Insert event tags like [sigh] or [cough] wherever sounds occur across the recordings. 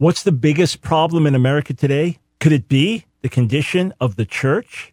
What's the biggest problem in America today? Could it be the condition of the church?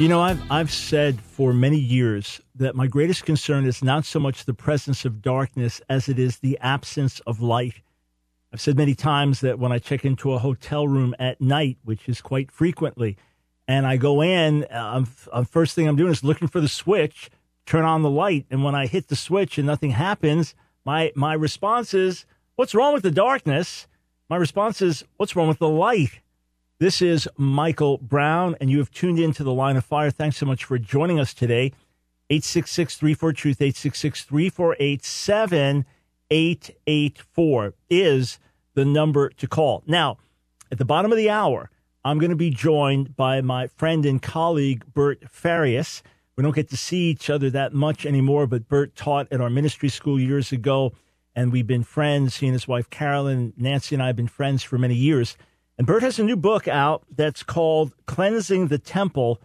You know, I've, I've said for many years that my greatest concern is not so much the presence of darkness as it is the absence of light. I've said many times that when I check into a hotel room at night, which is quite frequently, and I go in, uh, I'm, first thing I'm doing is looking for the switch, turn on the light, and when I hit the switch and nothing happens, my my response is, "What's wrong with the darkness?" My response is, "What's wrong with the light?" This is Michael Brown, and you have tuned into the line of fire. Thanks so much for joining us today. 866 34 Truth, 866 348 7884 is the number to call. Now, at the bottom of the hour, I'm going to be joined by my friend and colleague, Bert Farias. We don't get to see each other that much anymore, but Bert taught at our ministry school years ago, and we've been friends. He and his wife, Carolyn, Nancy, and I have been friends for many years. And Bert has a new book out that's called Cleansing the Temple,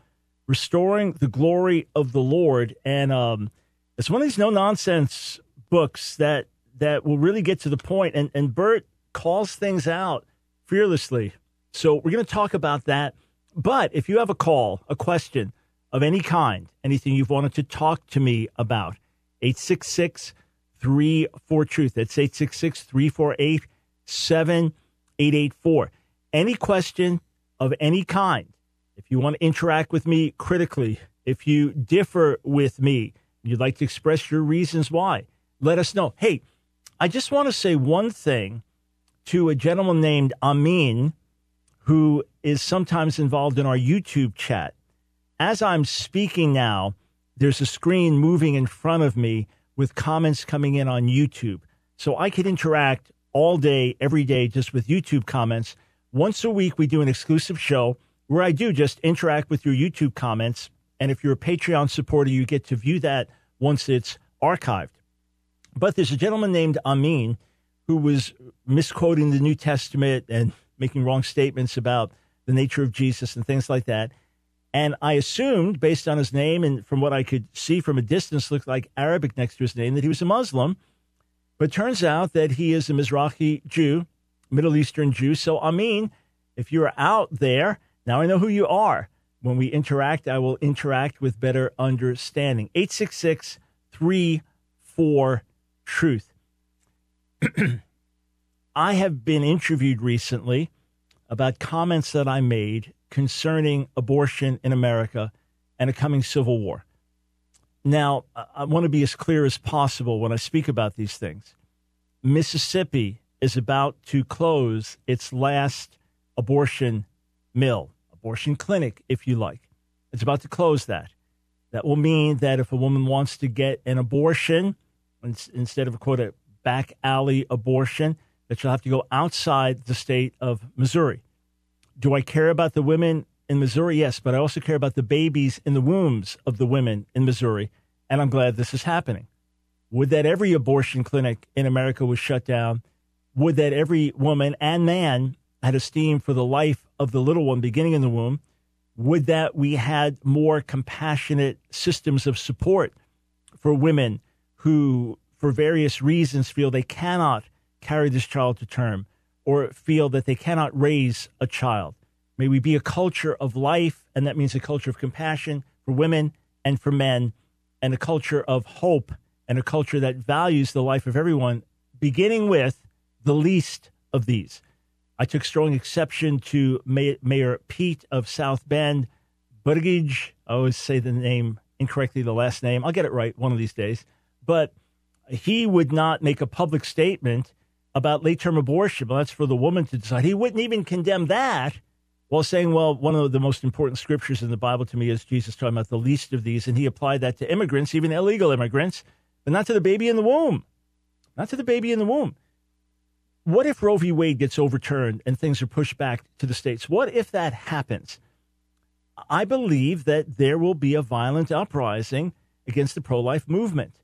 Restoring the Glory of the Lord. And um, it's one of these no nonsense books that that will really get to the point. And, and Bert calls things out fearlessly. So we're going to talk about that. But if you have a call, a question of any kind, anything you've wanted to talk to me about, 866 34 Truth. That's 866 348 7884 any question of any kind, if you want to interact with me critically, if you differ with me, you'd like to express your reasons why, let us know. Hey, I just want to say one thing to a gentleman named Amin, who is sometimes involved in our YouTube chat. As I'm speaking now, there's a screen moving in front of me with comments coming in on YouTube. So I could interact all day, every day, just with YouTube comments. Once a week, we do an exclusive show where I do just interact with your YouTube comments. And if you're a Patreon supporter, you get to view that once it's archived. But there's a gentleman named Amin who was misquoting the New Testament and making wrong statements about the nature of Jesus and things like that. And I assumed, based on his name and from what I could see from a distance, looked like Arabic next to his name, that he was a Muslim. But turns out that he is a Mizrahi Jew Middle Eastern Jew. So, Amin, if you're out there, now I know who you are. When we interact, I will interact with better understanding. 866 34 Truth. [clears throat] I have been interviewed recently about comments that I made concerning abortion in America and a coming civil war. Now, I want to be as clear as possible when I speak about these things. Mississippi is about to close its last abortion mill, abortion clinic, if you like. It's about to close that. That will mean that if a woman wants to get an abortion, instead of a quote, a back alley abortion, that she'll have to go outside the state of Missouri. Do I care about the women in Missouri? Yes, but I also care about the babies in the wombs of the women in Missouri, and I'm glad this is happening. Would that every abortion clinic in America was shut down would that every woman and man had esteem for the life of the little one beginning in the womb? Would that we had more compassionate systems of support for women who, for various reasons, feel they cannot carry this child to term or feel that they cannot raise a child? May we be a culture of life, and that means a culture of compassion for women and for men, and a culture of hope and a culture that values the life of everyone, beginning with the least of these. I took strong exception to Mayor Pete of South Bend, Buttigieg. I always say the name incorrectly, the last name. I'll get it right one of these days. But he would not make a public statement about late term abortion. Well, that's for the woman to decide. He wouldn't even condemn that while saying, well, one of the most important scriptures in the Bible to me is Jesus talking about the least of these. And he applied that to immigrants, even illegal immigrants, but not to the baby in the womb. Not to the baby in the womb what if Roe v. Wade gets overturned and things are pushed back to the states? What if that happens? I believe that there will be a violent uprising against the pro life movement.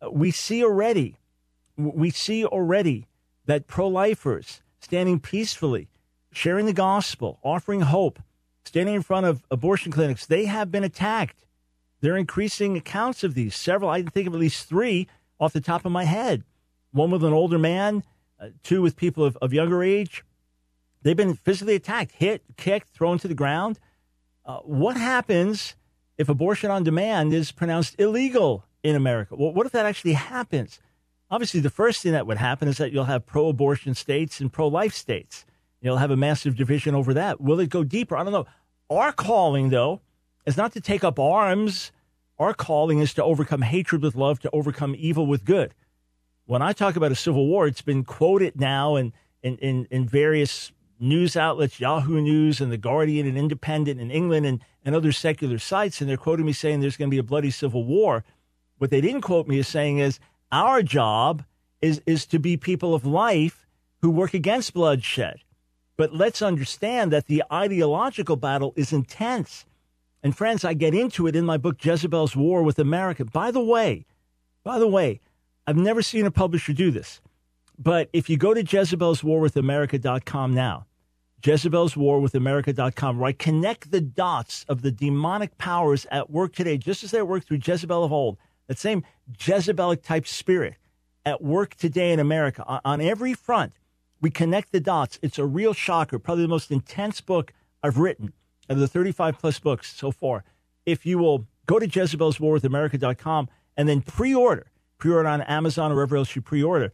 Uh, we see already, we see already that pro lifers standing peacefully, sharing the gospel, offering hope, standing in front of abortion clinics, they have been attacked. There are increasing accounts of these. Several, I can think of at least three off the top of my head. One with an older man, two with people of, of younger age. They've been physically attacked, hit, kicked, thrown to the ground. Uh, what happens if abortion on demand is pronounced illegal in America? Well, what if that actually happens? Obviously, the first thing that would happen is that you'll have pro abortion states and pro life states. You'll have a massive division over that. Will it go deeper? I don't know. Our calling, though, is not to take up arms. Our calling is to overcome hatred with love, to overcome evil with good. When I talk about a civil war, it's been quoted now in, in, in, in various news outlets, Yahoo News and The Guardian and Independent in England and, and other secular sites, and they're quoting me saying there's going to be a bloody civil war. What they didn't quote me as saying is our job is, is to be people of life who work against bloodshed. But let's understand that the ideological battle is intense. And friends, I get into it in my book, Jezebel's War with America. By the way, by the way, I've never seen a publisher do this. But if you go to Jezebel'sWarWithAmerica.com now, Jezebel's War with Jezebel'sWarWithAmerica.com, right, connect the dots of the demonic powers at work today, just as they worked through Jezebel of old, that same Jezebelic type spirit at work today in America. On, on every front, we connect the dots. It's a real shocker, probably the most intense book I've written of the 35 plus books so far. If you will go to Jezebel'sWarWithAmerica.com and then pre order, pre order on Amazon or wherever else you pre order,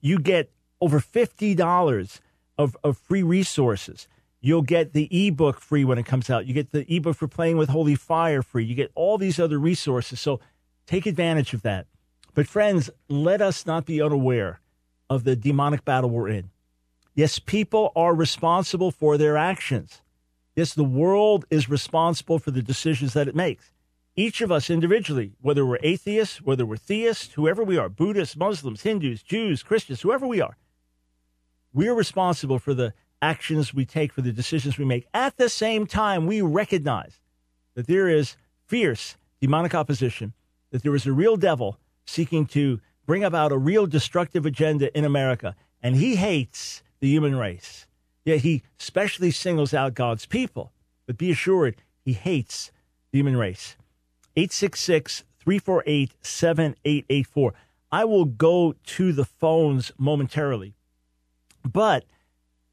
you get over $50 of, of free resources. You'll get the ebook free when it comes out. You get the ebook for playing with Holy Fire free. You get all these other resources. So take advantage of that. But, friends, let us not be unaware of the demonic battle we're in. Yes, people are responsible for their actions. Yes, the world is responsible for the decisions that it makes. Each of us individually, whether we're atheists, whether we're theists, whoever we are, Buddhists, Muslims, Hindus, Jews, Christians, whoever we are, we're responsible for the actions we take, for the decisions we make. At the same time, we recognize that there is fierce demonic opposition, that there is a real devil seeking to bring about a real destructive agenda in America, and he hates the human race. Yet he specially singles out God's people. But be assured, he hates the human race. 866 348 7884. I will go to the phones momentarily. But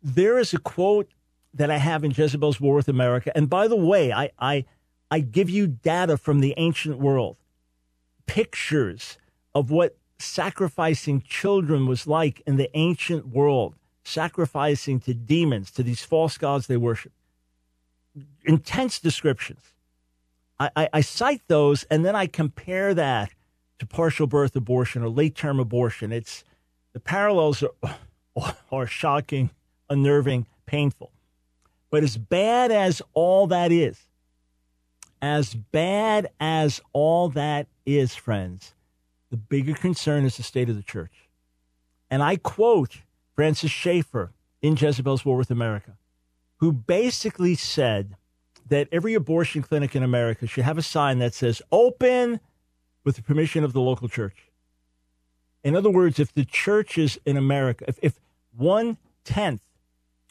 there is a quote that I have in Jezebel's War with America. And by the way, I, I, I give you data from the ancient world, pictures of what sacrificing children was like in the ancient world, sacrificing to demons, to these false gods they worship. Intense descriptions. I, I, I cite those and then I compare that to partial birth abortion or late term abortion. It's the parallels are [sighs] are shocking, unnerving, painful. But as bad as all that is, as bad as all that is, friends, the bigger concern is the state of the church. And I quote Francis Schaeffer in Jezebel's War with America, who basically said that every abortion clinic in America should have a sign that says open with the permission of the local church. In other words, if the churches in America, if, if one tenth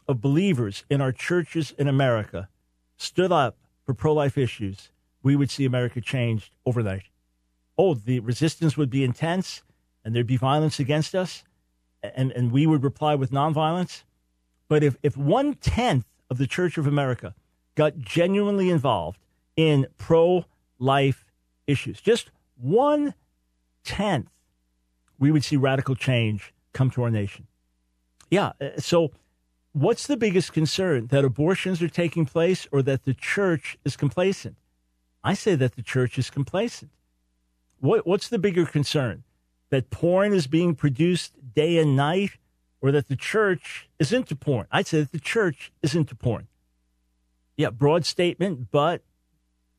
of believers in our churches in America stood up for pro life issues, we would see America changed overnight. Oh, the resistance would be intense and there'd be violence against us, and, and we would reply with nonviolence. But if, if one tenth of the Church of America got genuinely involved in pro life issues, just one tenth, we would see radical change come to our nation. Yeah. Uh, so, what's the biggest concern? That abortions are taking place or that the church is complacent? I say that the church is complacent. What, what's the bigger concern? That porn is being produced day and night or that the church is into porn? I'd say that the church is into porn. Yeah, broad statement, but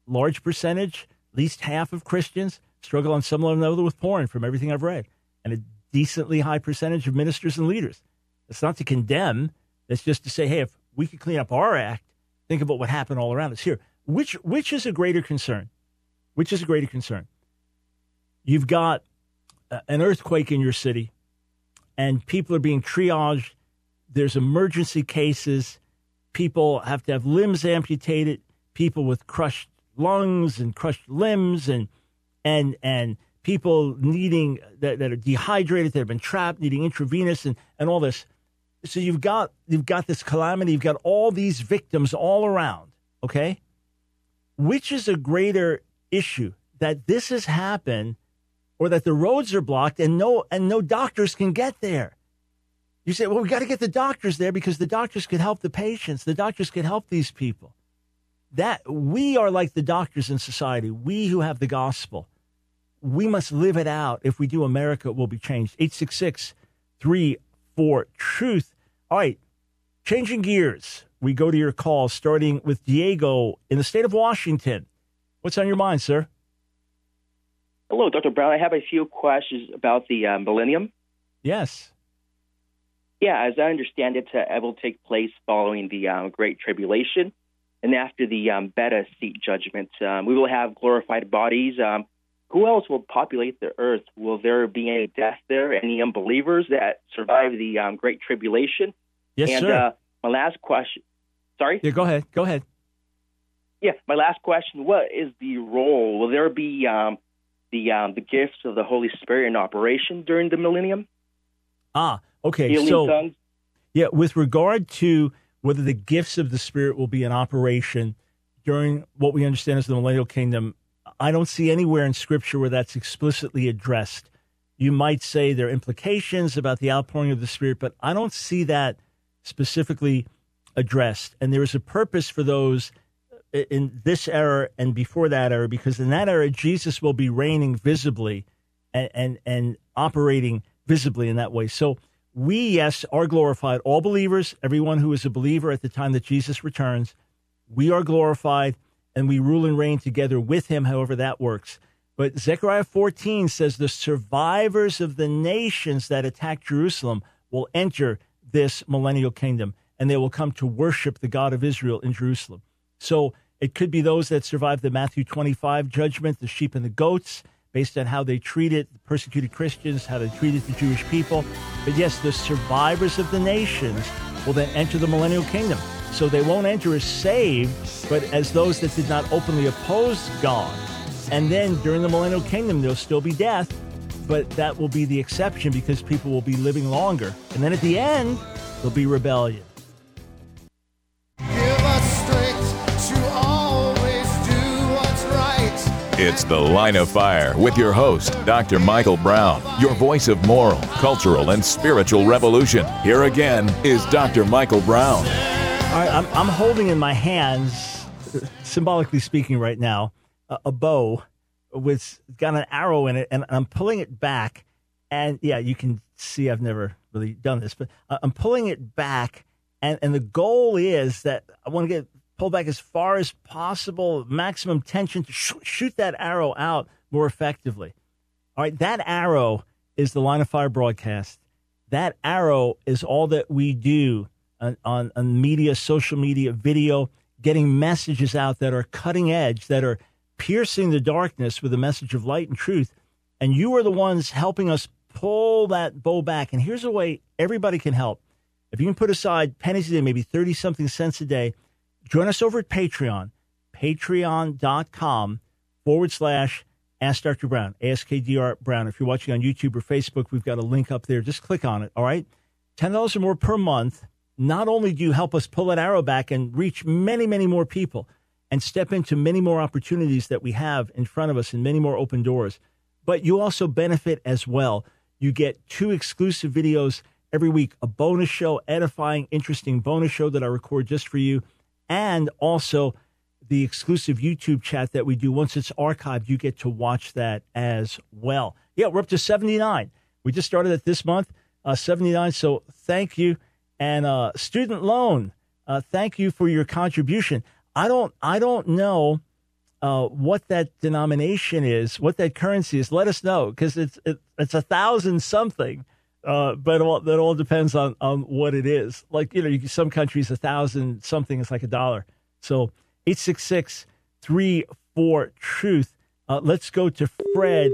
large percentage, at least half of Christians struggle on some level with porn from everything I've read, and a decently high percentage of ministers and leaders It's not to condemn. It's just to say, hey, if we could clean up our act, think about what happened all around us here. Which which is a greater concern? Which is a greater concern? You've got uh, an earthquake in your city, and people are being triaged. There's emergency cases. People have to have limbs amputated. People with crushed lungs and crushed limbs, and and and people needing that, that are dehydrated, that have been trapped, needing intravenous, and and all this. So you've got you've got this calamity. You've got all these victims all around. Okay, which is a greater issue that this has happened or that the roads are blocked and no and no doctors can get there. You say, well, we got to get the doctors there because the doctors could help the patients. The doctors could help these people. That we are like the doctors in society. We who have the gospel. We must live it out. If we do, America will be changed. 866 34 Truth. All right, changing gears. We go to your call, starting with Diego in the state of Washington. What's on your mind, sir? Hello, Dr. Brown. I have a few questions about the uh, millennium. Yes. Yeah, as I understand it, uh, it will take place following the um, Great Tribulation and after the um, Bema seat judgment. Um, we will have glorified bodies. Um, who else will populate the earth? Will there be any death there? Any unbelievers that survive the um, Great Tribulation? Yes, and, sir. Uh, my last question. Sorry? Yeah, go ahead. Go ahead. Yeah, my last question. What is the role? Will there be um, the um, the gifts of the Holy Spirit in operation during the millennium? Ah, okay. Healing so, tongues? yeah, with regard to whether the gifts of the Spirit will be in operation during what we understand as the millennial kingdom, I don't see anywhere in Scripture where that's explicitly addressed. You might say there are implications about the outpouring of the Spirit, but I don't see that specifically addressed. And there is a purpose for those uh, in this era and before that era, because in that era, Jesus will be reigning visibly and, and, and operating visibly in that way. So we, yes, are glorified. All believers, everyone who is a believer at the time that Jesus returns, we are glorified and we rule and reign together with him, however that works. But Zechariah 14 says the survivors of the nations that attack Jerusalem will enter this millennial kingdom and they will come to worship the God of Israel in Jerusalem. So it could be those that survived the Matthew 25 judgment, the sheep and the goats, based on how they treated persecuted Christians, how they treated the Jewish people. But yes, the survivors of the nations will then enter the millennial kingdom. So they won't enter as saved, but as those that did not openly oppose God. And then during the millennial kingdom, there'll still be death, but that will be the exception because people will be living longer. And then at the end, there'll be rebellion. It's The Line of Fire with your host, Dr. Michael Brown, your voice of moral, cultural, and spiritual revolution. Here again is Dr. Michael Brown. All right, I'm, I'm holding in my hands, symbolically speaking, right now, a, a bow with got an arrow in it, and I'm pulling it back. And yeah, you can see I've never really done this, but uh, I'm pulling it back, and and the goal is that I want to get pull back as far as possible, maximum tension to sh- shoot that arrow out more effectively. All right, that arrow is the line of fire broadcast. That arrow is all that we do on, on, on media, social media, video, getting messages out that are cutting edge, that are piercing the darkness with a message of light and truth. And you are the ones helping us pull that bow back. And here's a way everybody can help. If you can put aside pennies a day, maybe 30 something cents a day, join us over at Patreon, patreon.com forward slash Ask Dr. Brown, ASKDR Brown. If you're watching on YouTube or Facebook, we've got a link up there. Just click on it. All right. $10 or more per month. Not only do you help us pull that arrow back and reach many, many more people and step into many more opportunities that we have in front of us and many more open doors, but you also benefit as well. You get two exclusive videos every week, a bonus show, edifying, interesting bonus show that I record just for you and also the exclusive YouTube chat that we do. Once it's archived, you get to watch that as well. Yeah, we're up to 79. We just started it this month, uh, 79. So thank you. And uh, student loan, uh, thank you for your contribution. I don't, I don't know uh, what that denomination is, what that currency is. Let us know because it's it, it's a thousand something Uh, but all, that all depends on, on what it is. Like, you know, you, some countries, a thousand something is like a dollar. So 866 34 Truth. Uh, let's go to Fred.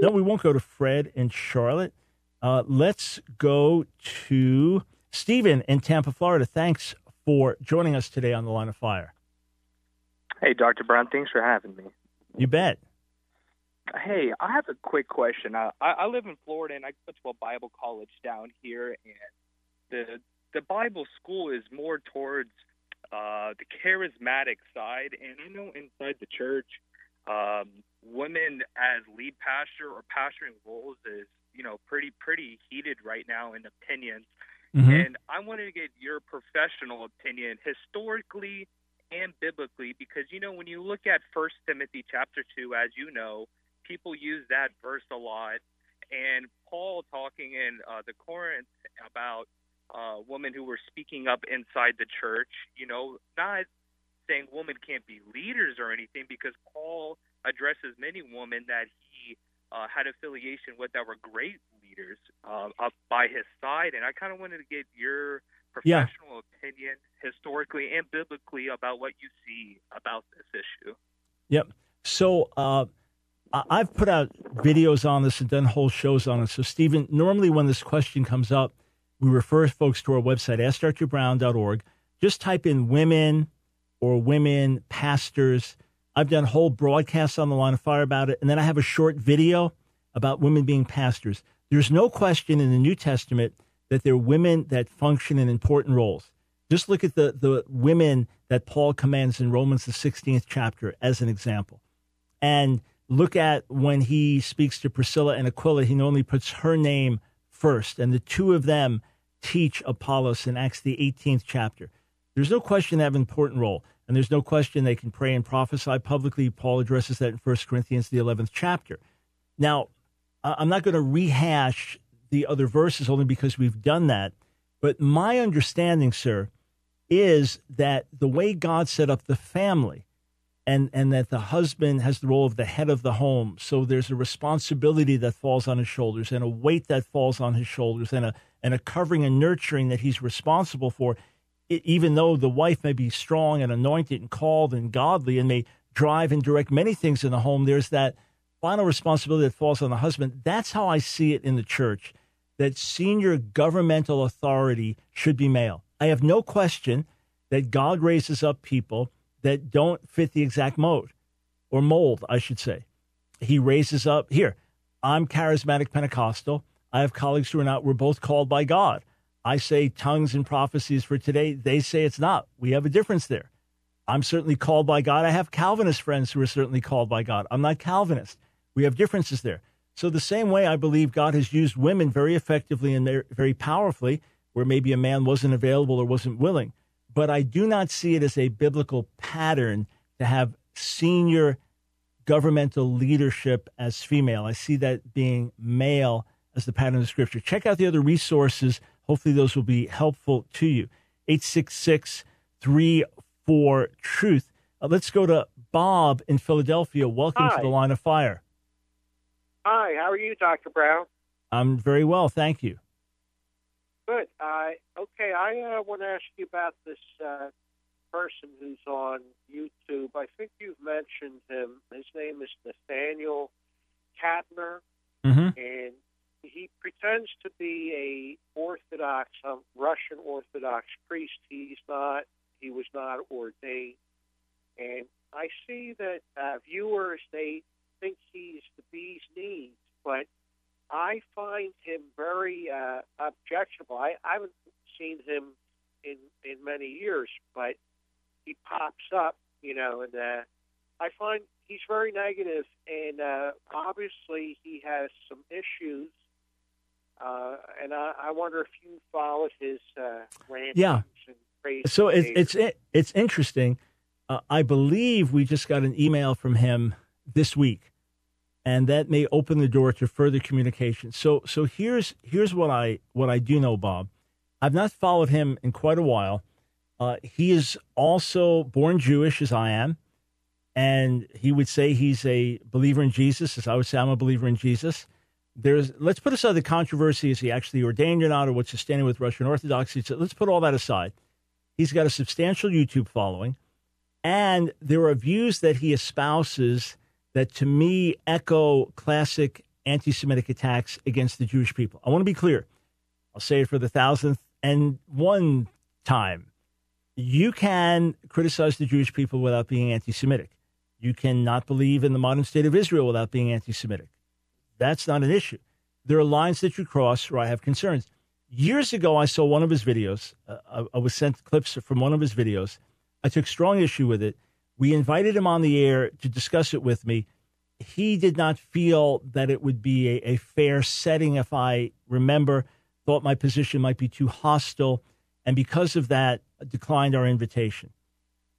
No, we won't go to Fred in Charlotte. Uh, let's go to Stephen in Tampa, Florida. Thanks for joining us today on the line of fire. Hey, Dr. Brown, thanks for having me. You bet. Hey, I have a quick question. I, I live in Florida and I go to a Bible college down here, and the the Bible school is more towards uh, the charismatic side. And I know inside the church, um, women as lead pastor or pastoring roles is you know pretty pretty heated right now in opinions. Mm-hmm. And I wanted to get your professional opinion historically and biblically because you know when you look at First Timothy chapter 2 as you know people use that verse a lot and Paul talking in uh, the Corinth about uh, women who were speaking up inside the church you know not saying women can't be leaders or anything because Paul addresses many women that he uh, had affiliation with that were great leaders uh, up by his side, and I kind of wanted to get your professional yeah. opinion, historically and biblically, about what you see about this issue. Yep. So uh, I've put out videos on this and done whole shows on it. So, Stephen, normally when this question comes up, we refer folks to our website, askdrbrown.org. Just type in women or women pastors. I've done whole broadcasts on the line of fire about it. And then I have a short video about women being pastors. There's no question in the New Testament that there are women that function in important roles. Just look at the, the women that Paul commands in Romans, the 16th chapter, as an example. And look at when he speaks to Priscilla and Aquila, he normally puts her name first. And the two of them teach Apollos in Acts, the 18th chapter. There's no question they have an important role. And there's no question they can pray and prophesy publicly. Paul addresses that in 1 Corinthians, the 11th chapter. Now, I'm not going to rehash the other verses only because we've done that. But my understanding, sir, is that the way God set up the family and, and that the husband has the role of the head of the home. So there's a responsibility that falls on his shoulders and a weight that falls on his shoulders and a, and a covering and nurturing that he's responsible for. It, even though the wife may be strong and anointed and called and godly and may drive and direct many things in the home, there's that final responsibility that falls on the husband. That's how I see it in the church that senior governmental authority should be male. I have no question that God raises up people that don't fit the exact mode or mold, I should say. He raises up here. I'm charismatic Pentecostal. I have colleagues who are not. We're both called by God. I say tongues and prophecies for today. They say it's not. We have a difference there. I'm certainly called by God. I have Calvinist friends who are certainly called by God. I'm not Calvinist. We have differences there. So, the same way I believe God has used women very effectively and very powerfully, where maybe a man wasn't available or wasn't willing, but I do not see it as a biblical pattern to have senior governmental leadership as female. I see that being male as the pattern of Scripture. Check out the other resources. Hopefully, those will be helpful to you. 866 34 Truth. Uh, let's go to Bob in Philadelphia. Welcome Hi. to the line of fire. Hi, how are you, Dr. Brown? I'm very well, thank you. Good. Uh, okay, I uh, want to ask you about this uh, person who's on YouTube. I think you've mentioned him. His name is Nathaniel Kapner, mm-hmm. and he pretends to be a Orthodox, um, Russian Orthodox priest. He's not. He was not ordained, and I see that uh, viewers they think he's the bee's knees, but I find him very uh, objectionable. I, I haven't seen him in in many years, but he pops up, you know, and uh, I find he's very negative, and uh, obviously he has some issues. Uh, and I, I wonder if you followed his uh, rants. Yeah. so it's it's it's interesting. Uh, I believe we just got an email from him this week and that may open the door to further communication. So so here's here's what I what I do know, Bob. I've not followed him in quite a while. Uh, he is also born Jewish as I am, and he would say he's a believer in Jesus, as I would say I'm a believer in Jesus. There's let's put aside the controversy: is he actually ordained or not, or what's his standing with Russian Orthodoxy? So let's put all that aside. He's got a substantial YouTube following, and there are views that he espouses that, to me, echo classic anti-Semitic attacks against the Jewish people. I want to be clear. I'll say it for the thousandth and one time. You can criticize the Jewish people without being anti-Semitic. You cannot believe in the modern state of Israel without being anti-Semitic. That's not an issue. There are lines that you cross where I have concerns. Years ago, I saw one of his videos. Uh, I, I was sent clips from one of his videos. I took strong issue with it. We invited him on the air to discuss it with me. He did not feel that it would be a, a fair setting, if I remember, thought my position might be too hostile, and because of that, declined our invitation.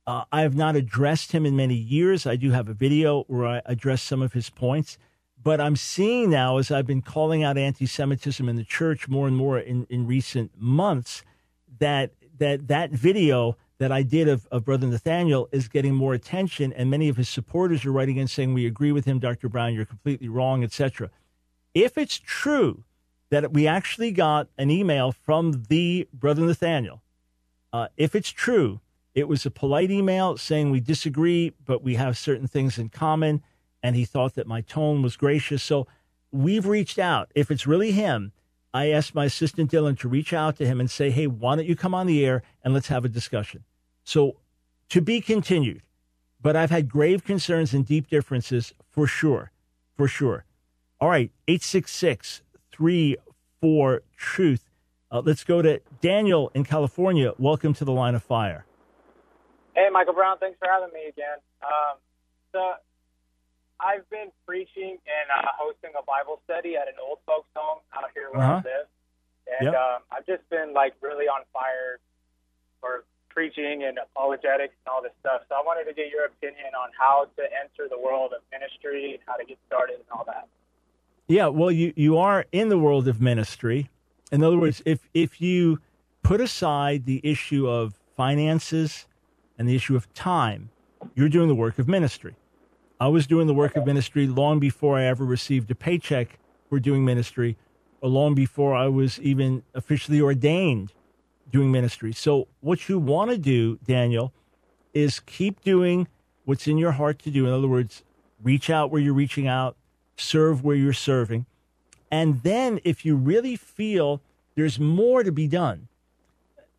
Uh, I have not addressed him in many years. I do have a video where I address some of his points. But I'm seeing now, as I've been calling out anti Semitism in the church more and more in, in recent months, that that that video that I did of, of Brother Nathaniel is getting more attention, and many of his supporters are writing in saying, We agree with him, Dr. Brown, you're completely wrong, etc. If it's true that we actually got an email from the Brother Nathaniel, uh, if it's true, it was a polite email saying we disagree, but we have certain things in common and he thought that my tone was gracious. So we've reached out. If it's really him, I asked my assistant Dylan to reach out to him and say, hey, why don't you come on the air and let's have a discussion? So to be continued. But I've had grave concerns and deep differences for sure. For sure. All right, 866 34 Truth. Uh, let's go to Daniel in California. Welcome to the line of fire. Hey, Michael Brown. Thanks for having me again. Um, so I've been preaching and uh, hosting a Bible study at an old folks home out here where uh-huh. I live, and yep. um, I've just been like really on fire for preaching and apologetics and all this stuff. So I wanted to get your opinion on how to enter the world of ministry and how to get started and all that. Yeah, well, you you are in the world of ministry. In other words, if if you put aside the issue of finances and the issue of time, you're doing the work of ministry. I was doing the work of ministry long before I ever received a paycheck for doing ministry, or long before I was even officially ordained doing ministry. So, what you want to do, Daniel, is keep doing what's in your heart to do. In other words, reach out where you're reaching out, serve where you're serving. And then, if you really feel there's more to be done,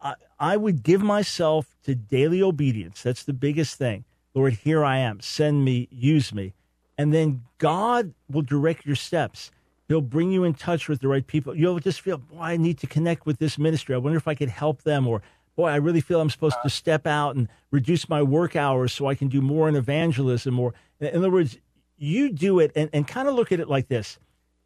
I, I would give myself to daily obedience. That's the biggest thing. Lord, here I am. Send me, use me. And then God will direct your steps. He'll bring you in touch with the right people. You'll just feel, boy, I need to connect with this ministry. I wonder if I could help them. Or, boy, I really feel I'm supposed to step out and reduce my work hours so I can do more in evangelism. Or, in other words, you do it and, and kind of look at it like this.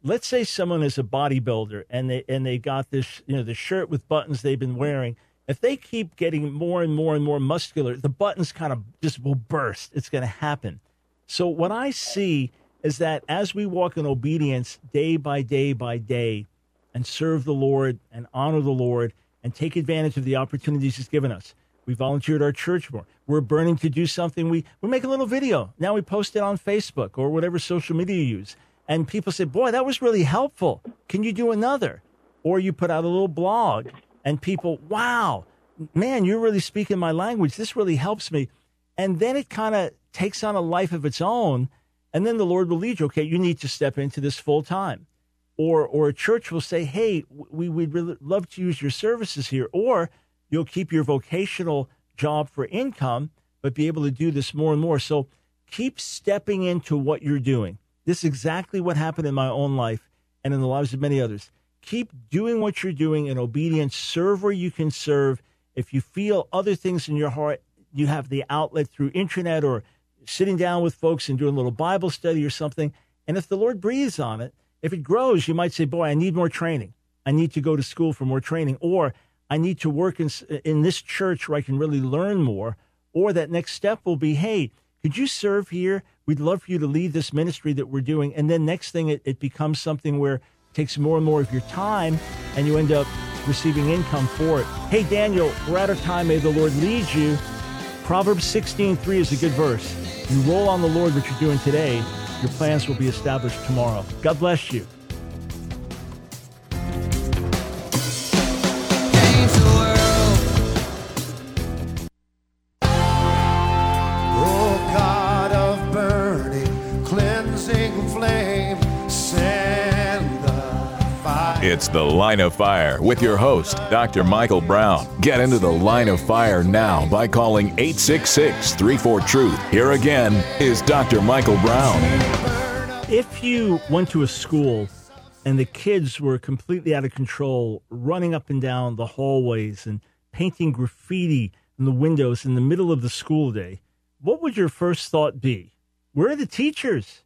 Let's say someone is a bodybuilder and they and they got this, you know, the shirt with buttons they've been wearing if they keep getting more and more and more muscular, the buttons kind of just will burst. It's going to happen. So, what I see is that as we walk in obedience day by day by day and serve the Lord and honor the Lord and take advantage of the opportunities He's given us, we volunteered our church more. We're burning to do something. We, we make a little video. Now we post it on Facebook or whatever social media you use. And people say, Boy, that was really helpful. Can you do another? Or you put out a little blog and people, wow, man, you're really speaking my language. This really helps me. And then it kind of takes on a life of its own. And then the Lord will lead you, okay, you need to step into this full time. Or, or a church will say, hey, we would really love to use your services here. Or you'll keep your vocational job for income, but be able to do this more and more. So keep stepping into what you're doing. This is exactly what happened in my own life and in the lives of many others keep doing what you're doing in obedience. Serve where you can serve. If you feel other things in your heart, you have the outlet through internet or sitting down with folks and doing a little Bible study or something. And if the Lord breathes on it, if it grows, you might say, Boy, I need more training. I need to go to school for more training. Or I need to work in, in this church where I can really learn more. Or that next step will be, Hey, could you serve here? We'd love for you to lead this ministry that we're doing. And then next thing, it, it becomes something where takes more and more of your time, and you end up receiving income for it. Hey, Daniel, we're out of time. May the Lord lead you. Proverbs 16:3 is a good verse. You roll on the Lord what you're doing today, your plans will be established tomorrow. God bless you. It's The Line of Fire with your host, Dr. Michael Brown. Get into the line of fire now by calling 866 34 Truth. Here again is Dr. Michael Brown. If you went to a school and the kids were completely out of control, running up and down the hallways and painting graffiti in the windows in the middle of the school day, what would your first thought be? Where are the teachers?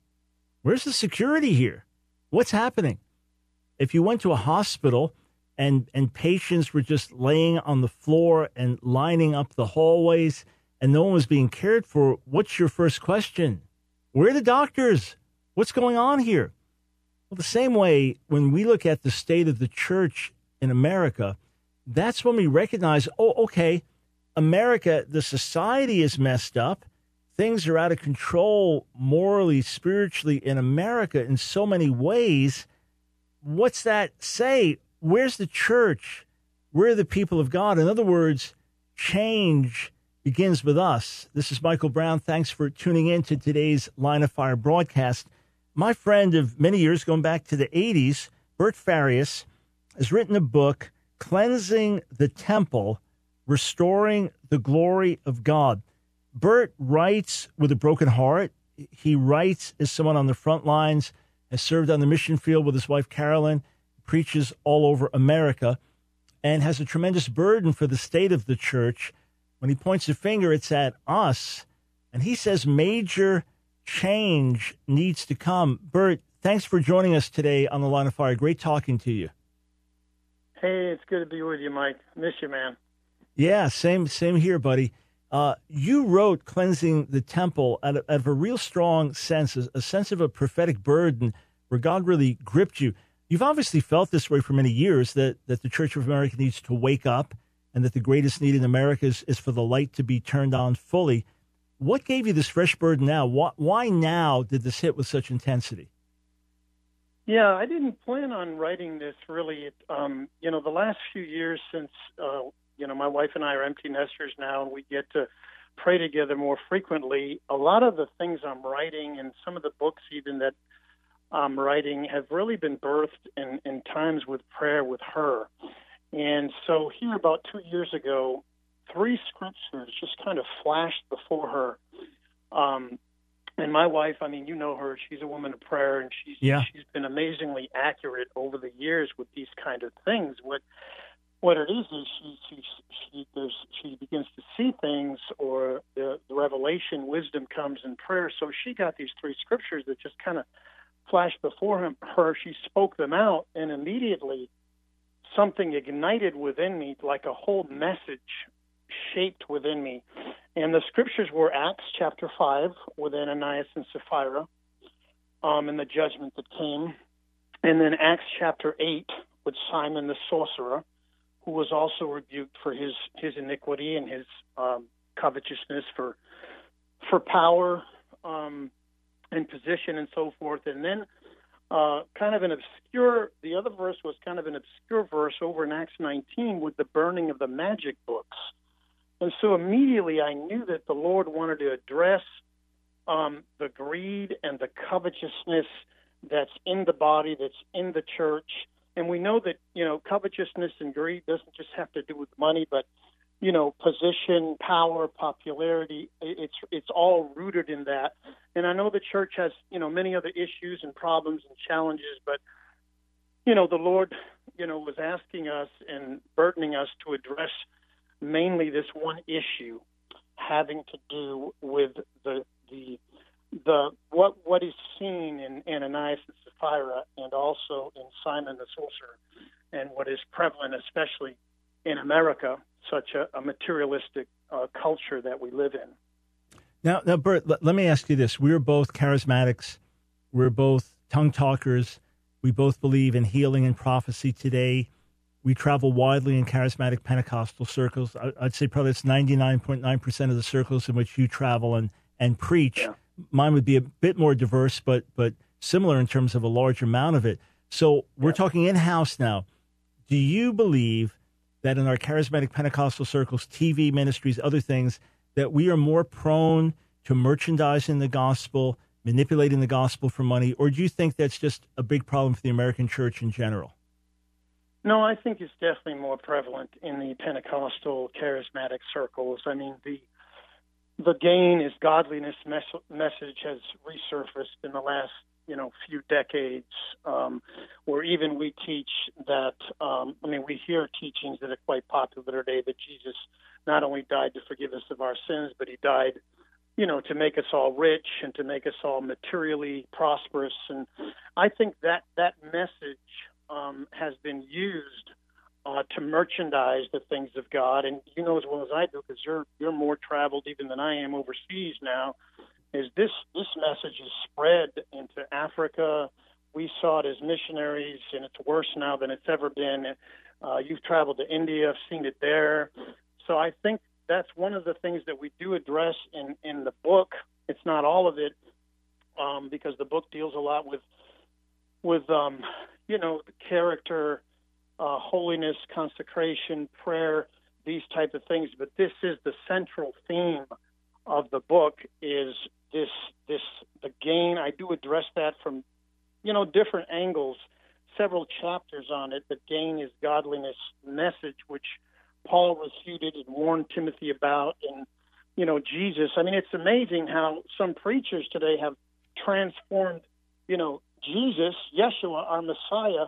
Where's the security here? What's happening? If you went to a hospital and and patients were just laying on the floor and lining up the hallways and no one was being cared for, what's your first question? Where are the doctors? What's going on here? Well, the same way when we look at the state of the church in America, that's when we recognize, oh, okay, America, the society is messed up. Things are out of control morally, spiritually in America in so many ways. What's that say? Where's the church? Where are the people of God? In other words, change begins with us. This is Michael Brown. Thanks for tuning in to today's Line of Fire broadcast. My friend of many years, going back to the 80s, Bert Farias, has written a book, Cleansing the Temple Restoring the Glory of God. Bert writes with a broken heart. He writes as someone on the front lines, has served on the mission field with his wife Carolyn, preaches all over America, and has a tremendous burden for the state of the church. When he points a finger, it's at us. And he says major change needs to come. Bert, thanks for joining us today on the line of fire. Great talking to you. Hey, it's good to be with you, Mike. Miss you, man. Yeah, same same here, buddy. Uh, you wrote "Cleansing the Temple" out of, out of a real strong sense, a, a sense of a prophetic burden, where God really gripped you. You've obviously felt this way for many years that that the Church of America needs to wake up, and that the greatest need in America is, is for the light to be turned on fully. What gave you this fresh burden now? Why, now did this hit with such intensity? Yeah, I didn't plan on writing this really. Um, you know, the last few years since uh, you know, my wife and I are empty nesters now, and we get to pray together more frequently. A lot of the things I'm writing and some of the books even that I'm writing have really been birthed in, in times with prayer with her. And so here about two years ago, three scriptures just kind of flashed before her. Um, and my wife, I mean, you know her; she's a woman of prayer, and she's yeah. she's been amazingly accurate over the years with these kind of things. What what it is is she she she there's, she begins to see things or the, the revelation wisdom comes in prayer so she got these three scriptures that just kind of flashed before him, her she spoke them out and immediately something ignited within me like a whole message shaped within me. And the scriptures were acts chapter 5 with ananias and sapphira um, and the judgment that came. And then acts chapter 8 with simon the sorcerer who was also rebuked for his his iniquity and his um, covetousness for for power um, and position and so forth. And then uh, kind of an obscure. The other verse was kind of an obscure verse over in Acts 19 with the burning of the magic books. And so immediately I knew that the Lord wanted to address um, the greed and the covetousness that's in the body, that's in the church, and we know that you know covetousness and greed doesn't just have to do with money, but you know position, power, popularity. It's it's all rooted in that. And I know the church has you know many other issues and problems and challenges, but you know the Lord you know was asking us and burdening us to address mainly this one issue having to do with the the the what what is seen in Ananias and Sapphira, and also in Simon the Sorcerer, and what is prevalent, especially in America, such a, a materialistic uh, culture that we live in. Now, now, Bert, let, let me ask you this: We're both charismatics. We're both tongue talkers. We both believe in healing and prophecy today. We travel widely in charismatic Pentecostal circles. I, would say probably it's 99.9% of the circles in which you travel and, and preach. Yeah mine would be a bit more diverse, but but similar in terms of a large amount of it. So we're yeah. talking in house now. Do you believe that in our charismatic Pentecostal circles, TV ministries, other things, that we are more prone to merchandising the gospel, manipulating the gospel for money, or do you think that's just a big problem for the American church in general? No, I think it's definitely more prevalent in the Pentecostal charismatic circles. I mean, the the gain is godliness mes- message has resurfaced in the last you know few decades, um, where even we teach that. Um, I mean, we hear teachings that are quite popular today that Jesus not only died to forgive us of our sins, but he died, you know, to make us all rich and to make us all materially prosperous. And I think that that message um, has been used uh, to merchandise the things of God. And you know as well as I do, because you're you're more traveled even than I am overseas now. Is this this message is spread into Africa? We saw it as missionaries, and it's worse now than it's ever been. Uh, you've traveled to India, seen it there. So I think that's one of the things that we do address in in the book. It's not all of it, um, because the book deals a lot with with um, you know, the character, uh, holiness, consecration, prayer, these type of things. But this is the central theme of the book is this this the gain. I do address that from you know different angles, several chapters on it. The gain is godliness message, which Paul refuted and warned Timothy about, and you know Jesus. I mean, it's amazing how some preachers today have transformed you know Jesus, Yeshua, our Messiah,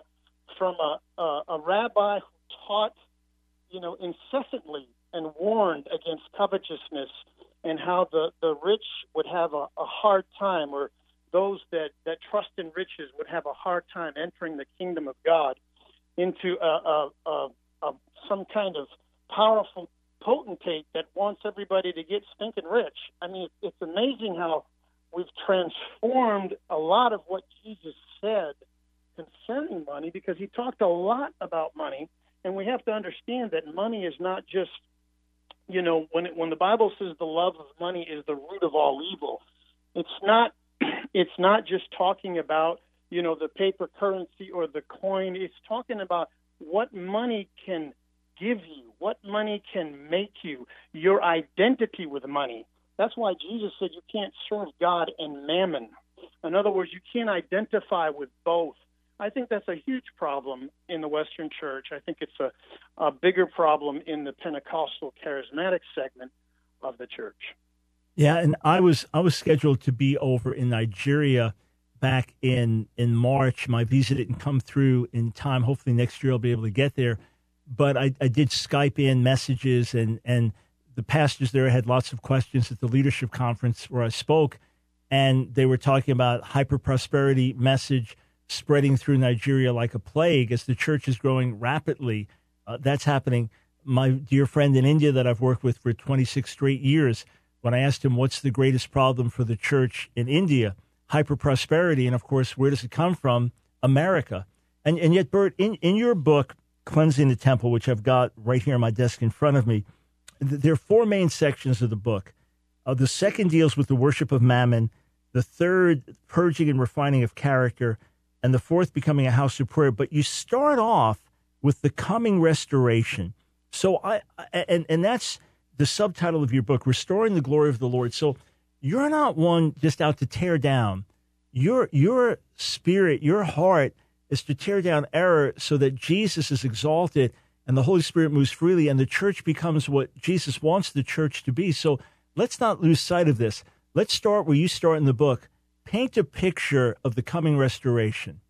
from a, a, a rabbi who taught, you know, incessantly and warned against covetousness and how the, the rich would have a, a hard time or those that, that trust in riches would have a hard time entering the kingdom of God into a, a, a, a some kind of powerful potentate that wants everybody to get stinking rich. I mean, it's amazing how we've transformed a lot of what Jesus said concerning money because he talked a lot about money, and we have to understand that money is not just, you know, when it, when the Bible says the love of money is the root of all evil, it's not [clears throat] it's not just talking about you know the paper currency or the coin. It's talking about what money can give you, what money can make you, your identity with money. That's why Jesus said you can't serve God and mammon. In other words, you can't identify with both. I think that's a huge problem in the Western church. I think it's a, a bigger problem in the Pentecostal charismatic segment of the church. Yeah, and I was I was scheduled to be over in Nigeria back in in March. My visa didn't come through in time. Hopefully next year I'll be able to get there. But I, I did Skype in messages and and the pastors there had lots of questions at the leadership conference where I spoke, and they were talking about hyper prosperity message spreading through Nigeria like a plague as the church is growing rapidly. Uh, that's happening. My dear friend in India that I've worked with for 26 straight years, when I asked him what's the greatest problem for the church in India, hyper prosperity, and of course, where does it come from? America. And and yet, Bert, in, in your book, Cleansing the Temple, which I've got right here on my desk in front of me, there are four main sections of the book. Uh, the second deals with the worship of mammon, the third, purging and refining of character, and the fourth, becoming a house of prayer. But you start off with the coming restoration. So I, and and that's the subtitle of your book, restoring the glory of the Lord. So you're not one just out to tear down. Your your spirit, your heart is to tear down error so that Jesus is exalted and the Holy Spirit moves freely, and the church becomes what Jesus wants the church to be. So let's not lose sight of this. Let's start where you start in the book. Paint a picture of the coming restoration.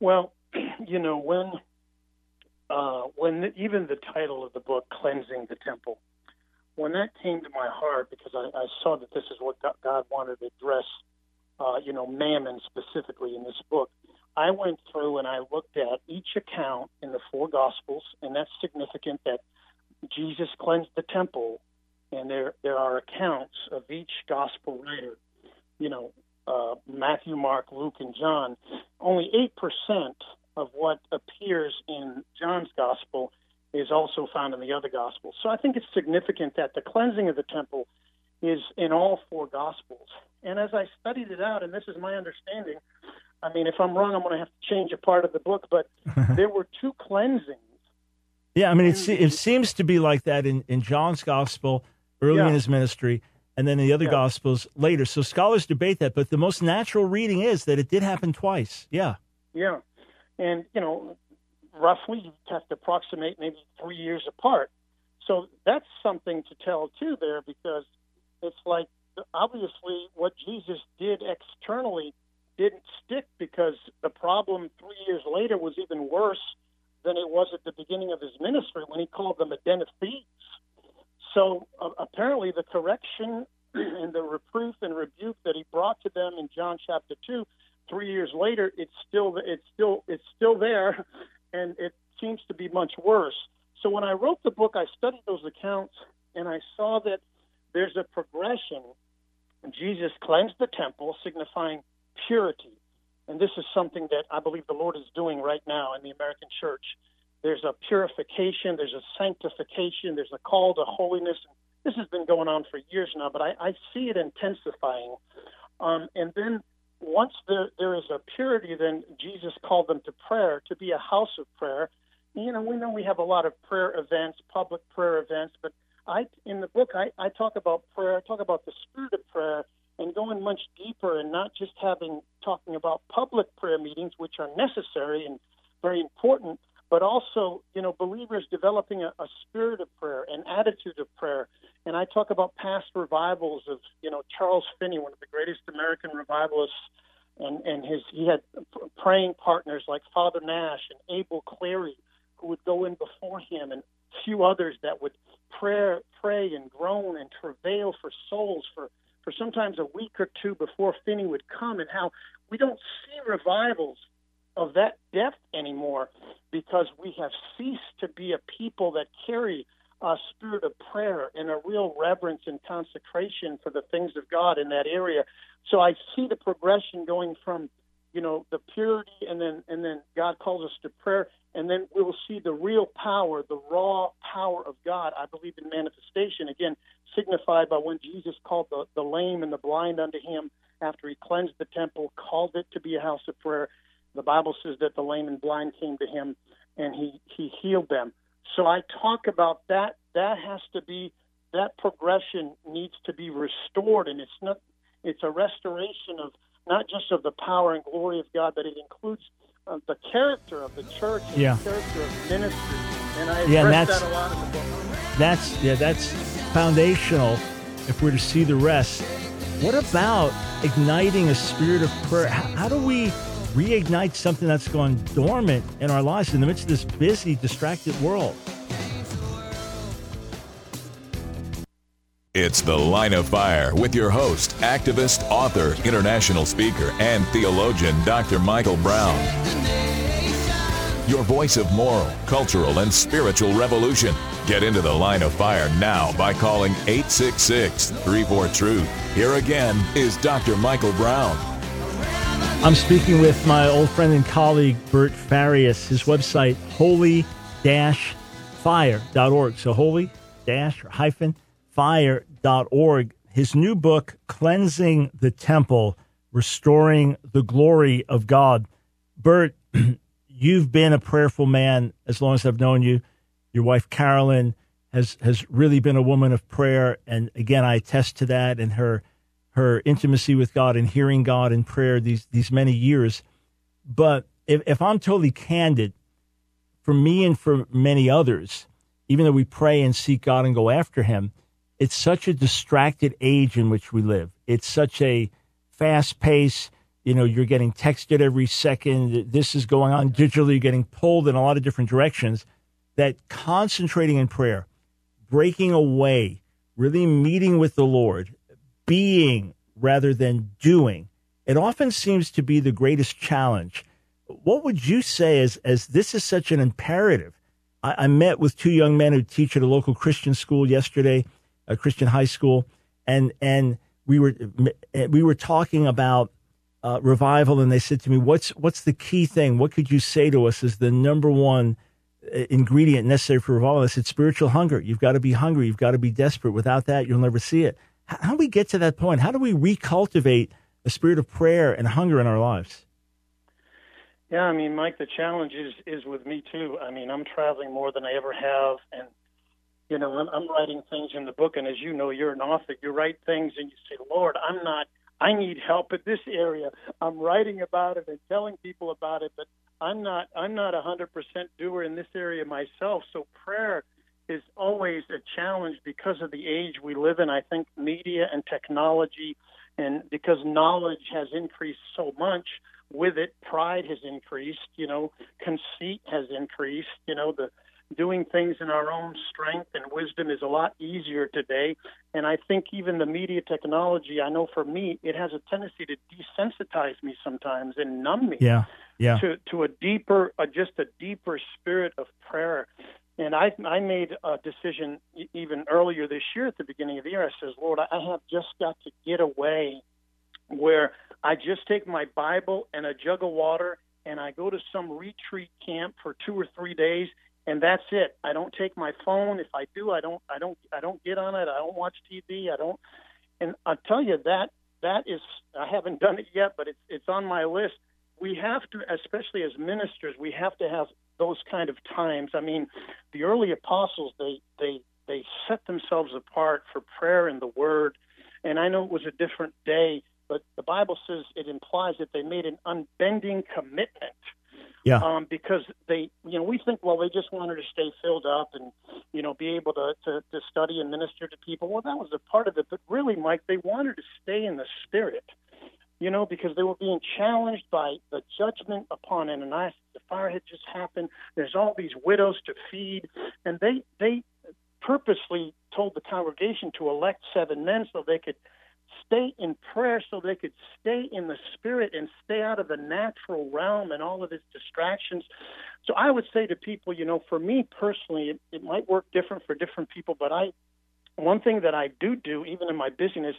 Well, [clears throat] you know when uh, when the, even the title of the book, "Cleansing the Temple," when that came to my heart, because I, I saw that this is what God wanted to address, uh, you know, mammon specifically in this book. I went through and I looked at each account in the four Gospels, and that's significant that Jesus cleansed the temple, and there there are accounts of each Gospel writer. You know, uh, Matthew, Mark, Luke, and John. Only eight percent of what appears in John's Gospel is also found in the other Gospels. So I think it's significant that the cleansing of the temple is in all four Gospels. And as I studied it out, and this is my understanding, I mean, if I'm wrong, I'm going to have to change a part of the book. But [laughs] there were two cleansings. Yeah, I mean, it, it seems to be like that in, in John's gospel early yeah. in his ministry. And then the other Yeah. Gospels later. So scholars debate that, but the most natural reading is that it did happen twice. Yeah. Yeah, and you know, roughly you have to approximate maybe three years apart. So that's something to tell too there because it's like obviously what Jesus did externally didn't stick because the problem three years later was even worse than it was at the beginning of his ministry when he called them a den of thieves. So uh, apparently the correction [clears throat] and the reproof and rebuke that he brought to them in John chapter two three years later, it's still it's still it's still there, [laughs] and it seems to be much worse. So when I wrote the book, I studied those accounts, and I saw that there's a progression. Jesus cleansed the temple, signifying purity, and this is something that I believe the Lord is doing right now in the American church. There's a purification, there's a sanctification, there's a call to holiness. This has been going on for years now, but I, I see it intensifying. Um, and then once there, there is a purity, then Jesus called them to prayer, to be a house of prayer. You know, we know we have a lot of prayer events, public prayer events, but I, in the book, I, I talk about prayer, I talk about the spirit of prayer and going much deeper and not just having, talking about public prayer meetings, which are necessary and very important, but also, you know, believers developing a, a spirit of prayer, an attitude of prayer. And I talk about past revivals of, you know, Charles Finney, one of the greatest American revivalists, and and his he had praying partners like Father Nash and Abel Clary, who would go in before him, and few others that would pray, pray and groan and travail for souls for for sometimes a week or two before Finney would come, and how we don't see revivals of that depth anymore because we have ceased to be a people that carry a spirit of prayer and a real reverence and consecration for the things of God in that area. So I see the progression going from, you know, the purity and then and then God calls us to prayer and then we will see the real power, the raw power of God, I believe in manifestation, again, signified by when Jesus called the, the lame and the blind unto him after he cleansed the temple, called it to be a house of prayer. The Bible says that the lame and blind came to him and he, he healed them. So I talk about that. That has to be that progression needs to be restored, and it's not. It's a restoration of not just of the power and glory of God, but it includes uh, the character of the church and Yeah. the character of ministry. And I Yeah, address that's- that a lot in the book. That's yeah, that's foundational. If we're to see the rest, what about igniting a spirit of prayer? How do we reignite something that's gone dormant in our lives in the midst of this busy, distracted world? It's The Line of Fire with your host, activist, author, international speaker, and theologian, Dr. Michael Brown. Your voice of moral, cultural, and spiritual revolution. Get into The Line of Fire now by calling 866 34 Truth. Here again is Dr. Michael Brown. I'm speaking with my old friend and colleague Bert Farias. His website holy-fire.org. So holy hyphen fire.org. His new book Cleansing the Temple, Restoring the Glory of God. Bert, [clears throat] you've been a prayerful man as long as I've known you. Your wife Carolyn has has really been a woman of prayer and again I attest to that and her her intimacy with God and hearing God in prayer these these many years. But if, if I'm totally candid, for me and for many others, even though we pray and seek God and go after Him, it's such a distracted age in which we live. It's such a fast pace. You know, you're getting texted every second. This is going on digitally, you're getting pulled in a lot of different directions. That concentrating in prayer, breaking away, really meeting with the Lord, being rather than doing, it often seems to be the greatest challenge. What would you say as, as this is such an imperative? I, I met with two young men who teach at a local Christian school yesterday, a Christian high school, and and we were we were talking about uh, revival, and they said to me, "What's what's the key thing? What could you say to us as the number one uh, ingredient necessary for revival?" I said, "Spiritual hunger. You've got to be hungry. You've got to be desperate. Without that, you'll never see it." How, do we get to that point? How do we recultivate a spirit of prayer and hunger in our lives? Yeah, I mean, Mike, the challenge is is with me too. I mean, I'm traveling more than I ever have, and you know, I'm, I'm writing things in the book, and as you know, you're an author. You write things, and you say, "Lord, I'm not. I need help at this area. I'm writing about it and telling people about it, but I'm not. I'm not a hundred percent doer in this area myself. So prayer is always a challenge because of the age we live in. I think media and technology, and because knowledge has increased so much, with it, pride has increased. You know, conceit has increased. You know, the doing things in our own strength and wisdom is a lot easier today. And I think even the media technology, I know for me, it has a tendency to desensitize me sometimes and numb me. Yeah. Yeah. To to a deeper, uh, just a deeper spirit of prayer. And I I made a decision even earlier this year at the beginning of the year. I says, Lord, I have just got to get away where I just take my Bible and a jug of water and I go to some retreat camp for two or three days and that's it. I don't take my phone. If I do, I don't I don't I don't get on it. I don't watch TV. I don't and I'll tell you that that is I haven't done it yet, but it's it's on my list. We have to especially as ministers, we have to have those kind of times. I mean, the early apostles they they they set themselves apart for prayer and the word. And I know it was a different day, but the Bible says it implies that they made an unbending commitment yeah. Um, because they, you know, we think, well, they just wanted to stay filled up and, you know, be able to, to, to study and minister to people. Well, that was a part of it. But really, Mike, they wanted to stay in the spirit, you know, because they were being challenged by the judgment upon Ananias. The fire had just happened. There's all these widows to feed. And they, they purposely told the congregation to elect seven men so they could – stay in prayer so they could stay in the spirit and stay out of the natural realm and all of its distractions. So I would say to people, you know, for me personally, it, it might work different for different people, but I, one thing that I do do, even in my busyness,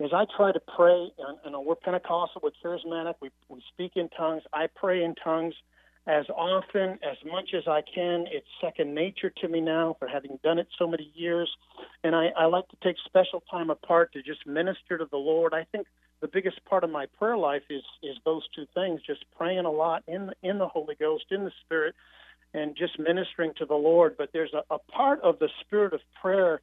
is I try to pray. And, and we're Pentecostal, we're charismatic, we, we speak in tongues. I pray in tongues as often, as much as I can. It's second nature to me now for having done it so many years. And I, I like to take special time apart to just minister to the Lord. I think the biggest part of my prayer life is is those two things, just praying a lot in in the Holy Ghost, in the Spirit, and just ministering to the Lord. But there's a, a part of the spirit of prayer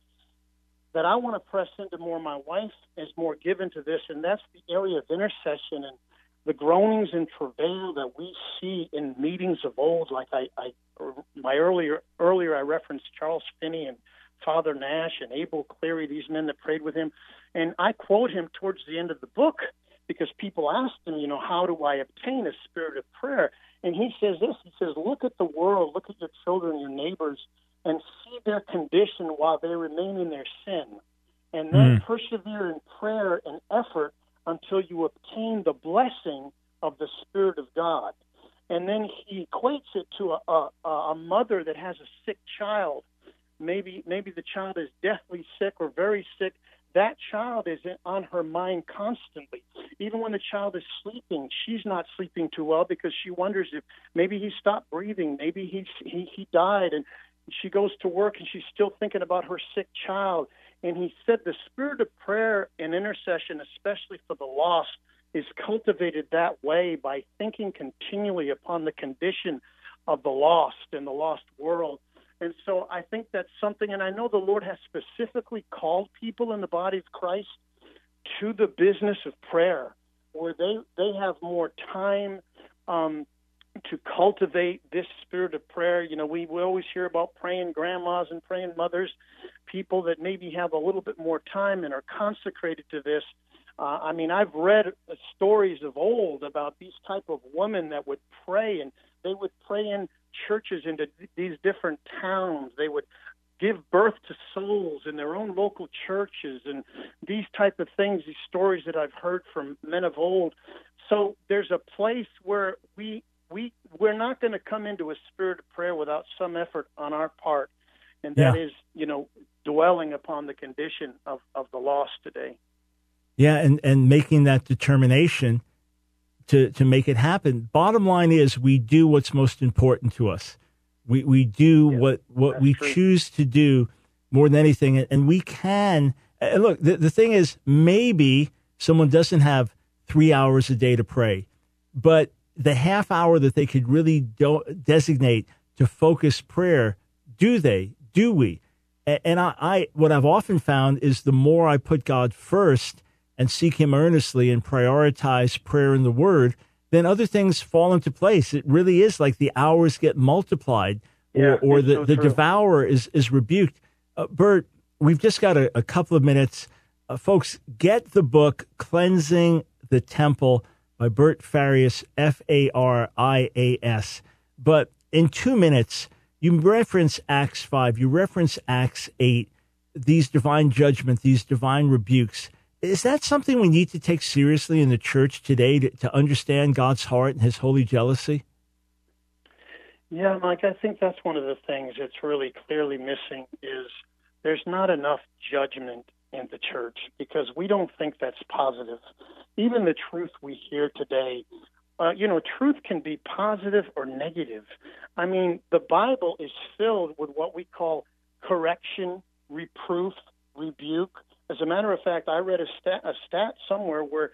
that I want to press into more. My wife is more given to this, and that's the area of intercession and the groanings and travail that we see in meetings of old, like I, I my earlier earlier I referenced Charles Finney and Father Nash and Abel Clary, these men that prayed with him, and I quote him towards the end of the book because people asked him, you know, how do I obtain a spirit of prayer? And he says this: he says, look at the world, look at your children, your neighbors, and see their condition while they remain in their sin, and then mm. persevere in prayer and effort until you obtain the blessing of the Spirit of God. And then he equates it to a, a, a mother that has a sick child. Maybe maybe the child is deathly sick or very sick. That child is on her mind constantly. Even when the child is sleeping, she's not sleeping too well because she wonders if maybe he stopped breathing, maybe he he, he died, and she goes to work and she's still thinking about her sick child and he said the spirit of prayer and intercession, especially for the lost, is cultivated that way by thinking continually upon the condition of the lost in the lost world. And so I think that's something, and I know the Lord has specifically called people in the body of Christ to the business of prayer, where they they have more time um, to cultivate this spirit of prayer. You know, we, we always hear about praying grandmas and praying mothers, people that maybe have a little bit more time and are consecrated to this. Uh, I mean, I've read stories of old about these type of women that would pray, and they would pray in churches into these different towns. They would give birth to souls in their own local churches, and these type of things. These stories that I've heard from men of old. So there's a place where we we we're not going to come into a spirit of prayer without some effort on our part, and that yeah. is, you know, dwelling upon the condition of, of the lost today. Yeah, and, and making that determination to, to make it happen. Bottom line is we do what's most important to us. We we do yeah, what what we true. choose to do more than anything, and we can. And look, the, the thing is, maybe someone doesn't have three hours a day to pray, but the half hour that they could really do- designate to focus prayer, do they? Do we? And I, I, what I've often found is the more I put God first and seek Him earnestly and prioritize prayer and the Word, then other things fall into place. It really is like the hours get multiplied, Yeah, or, or the, so the devourer is is rebuked. Uh, Bert, we've just got a, a couple of minutes, uh, folks. Get the book "Cleansing the Temple" by Bert Farias, F A R I A S. But in two minutes, you reference Acts 5, you reference Acts 8, these divine judgment, these divine rebukes. Is that something we need to take seriously in the church today to, to understand God's heart and his holy jealousy? Yeah, Mike, I think that's one of the things that's really clearly missing is there's not enough judgment in the church because we don't think that's positive. Even the truth we hear today, uh, you know, truth can be positive or negative. I mean, the Bible is filled with what we call correction, reproof, rebuke. As a matter of fact, I read a stat, a stat somewhere where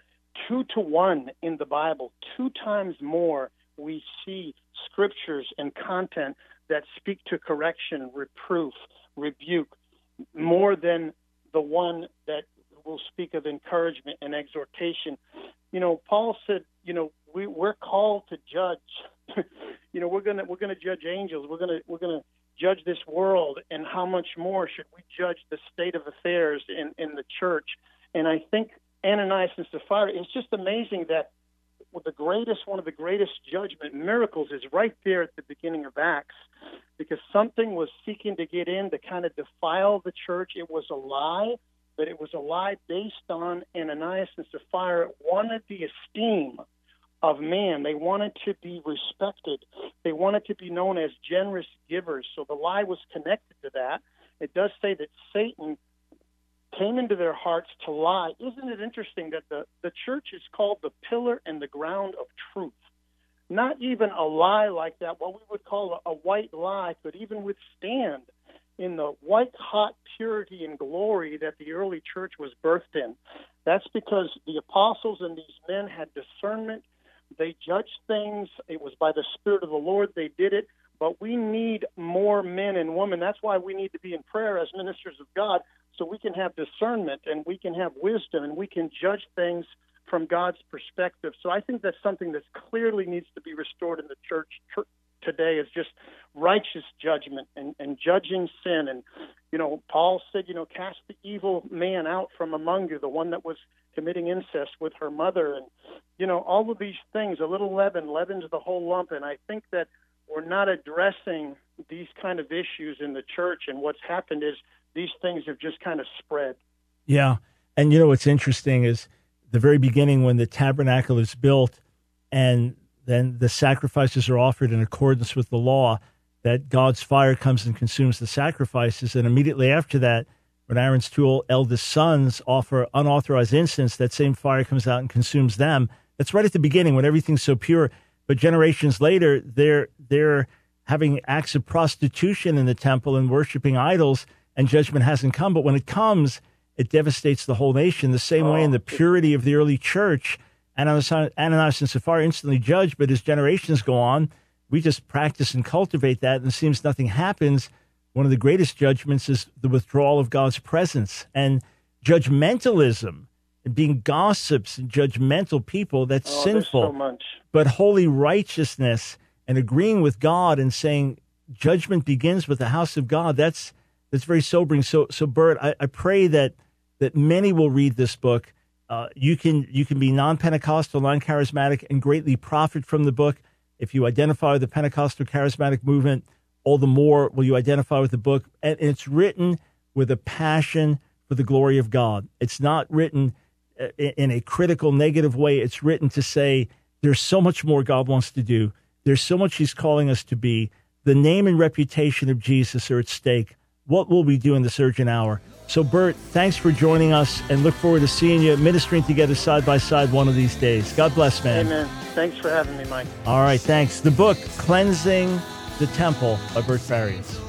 two to one in the Bible, two times more we see scriptures and content that speak to correction, reproof, rebuke, more than the one that will speak of encouragement and exhortation. You know, Paul said, you know, we, we're called to judge. [laughs] you know, we're gonna we're gonna judge angels. We're gonna we're gonna judge this world, and how much more should we judge the state of affairs in in the church? And I think Ananias and Sapphira. It's just amazing that well, the greatest, one of the greatest judgment miracles is right there at the beginning of Acts, because something was seeking to get in to kind of defile the church. It was a lie, but it was a lie based on Ananias and Sapphira wanted the esteem of man. They wanted to be respected. They wanted to be known as generous givers. So the lie was connected to that. It does say that Satan came into their hearts to lie. Isn't it interesting that the, the church is called the pillar and the ground of truth? Not even a lie like that, what we would call a, a white lie, could even withstand in the white hot purity and glory that the early church was birthed in. That's because the apostles and these men had discernment. They judged things. It was by the Spirit of the Lord they did it. But we need more men and women. That's why we need to be in prayer as ministers of God so we can have discernment and we can have wisdom and we can judge things from God's perspective. So I think that's something that clearly needs to be restored in the church today is just righteous judgment and, and judging sin. And, you know, Paul said, you know, cast the evil man out from among you, the one that was committing incest with her mother. And, you know, all of these things, a little leaven leavens the whole lump. And I think that we're not addressing these kind of issues in the church. And what's happened is these things have just kind of spread. Yeah. And you know what's interesting is the very beginning when the tabernacle is built and then the sacrifices are offered in accordance with the law, that God's fire comes and consumes the sacrifices. And immediately after that, when Aaron's two eldest sons offer unauthorized incense, that same fire comes out and consumes them. That's right at the beginning when everything's so pure. But generations later, they're they're having acts of prostitution in the temple and worshiping idols, and judgment hasn't come. But when it comes, it devastates the whole nation. The same way in the oh. purity of the early church, Ananias Ananias and Sapphira instantly judged, but as generations go on, we just practice and cultivate that, and it seems nothing happens. One of the greatest judgments is the withdrawal of God's presence and judgmentalism, and being gossips and judgmental people. That's Oh, sinful so much. but holy righteousness and agreeing with God and saying judgment begins with the house of God. That's that's very sobering. So so Bert, I, I pray that that many will read this book. Uh, you can you can be non-Pentecostal, non-charismatic, and greatly profit from the book. If you identify with the Pentecostal charismatic movement, all the more will you identify with the book. And it's written with a passion for the glory of God. It's not written uh, in a critical, negative way. It's written to say there's so much more God wants to do. There's so much He's calling us to be. The name and reputation of Jesus are at stake. What will we do in the surgeon hour? So, Bert, thanks for joining us and look forward to seeing you ministering together side by side one of these days. God bless, man. Amen. Thanks for having me, Mike. All right, thanks. The book, Cleansing the Temple by Bert Farias.